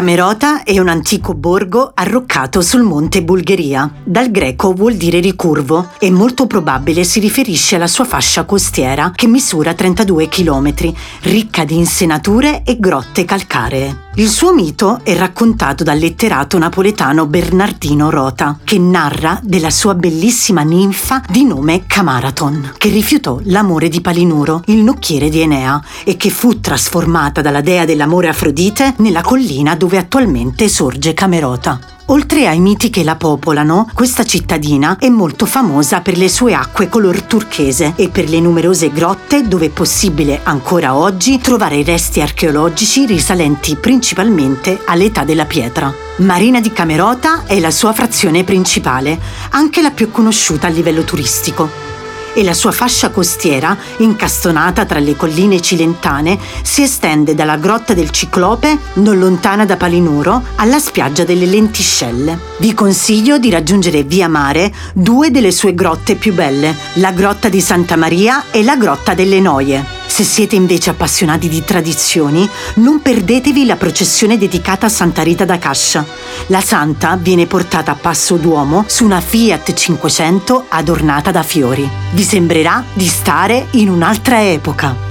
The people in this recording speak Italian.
Camerota è un antico borgo arroccato sul monte Bulgheria. Dal greco vuol dire ricurvo e molto probabile si riferisce alla sua fascia costiera che misura 32 km, ricca di insenature e grotte calcaree. Il suo mito è raccontato dal letterato napoletano Bernardino Rota, che narra della sua bellissima ninfa di nome Camaraton, che rifiutò l'amore di Palinuro, il nocchiere di Enea, e che fu trasformata dalla dea dell'amore Afrodite nella collina dove attualmente sorge Camerota. Oltre ai miti che la popolano, questa cittadina è molto famosa per le sue acque color turchese e per le numerose grotte dove è possibile ancora oggi trovare resti archeologici risalenti principalmente all'età della pietra. Marina di Camerota è la sua frazione principale, anche la più conosciuta a livello turistico e la sua fascia costiera, incastonata tra le colline cilentane, si estende dalla grotta del Ciclope, non lontana da Palinuro, alla spiaggia delle Lentiscelle. Vi consiglio di raggiungere via mare due delle sue grotte più belle, la grotta di Santa Maria e la grotta delle Noie. Se siete invece appassionati di tradizioni, non perdetevi la processione dedicata a Santa Rita da Cascia. La santa viene portata a passo d'uomo su una Fiat 500 adornata da fiori. Vi sembrerà di stare in un'altra epoca.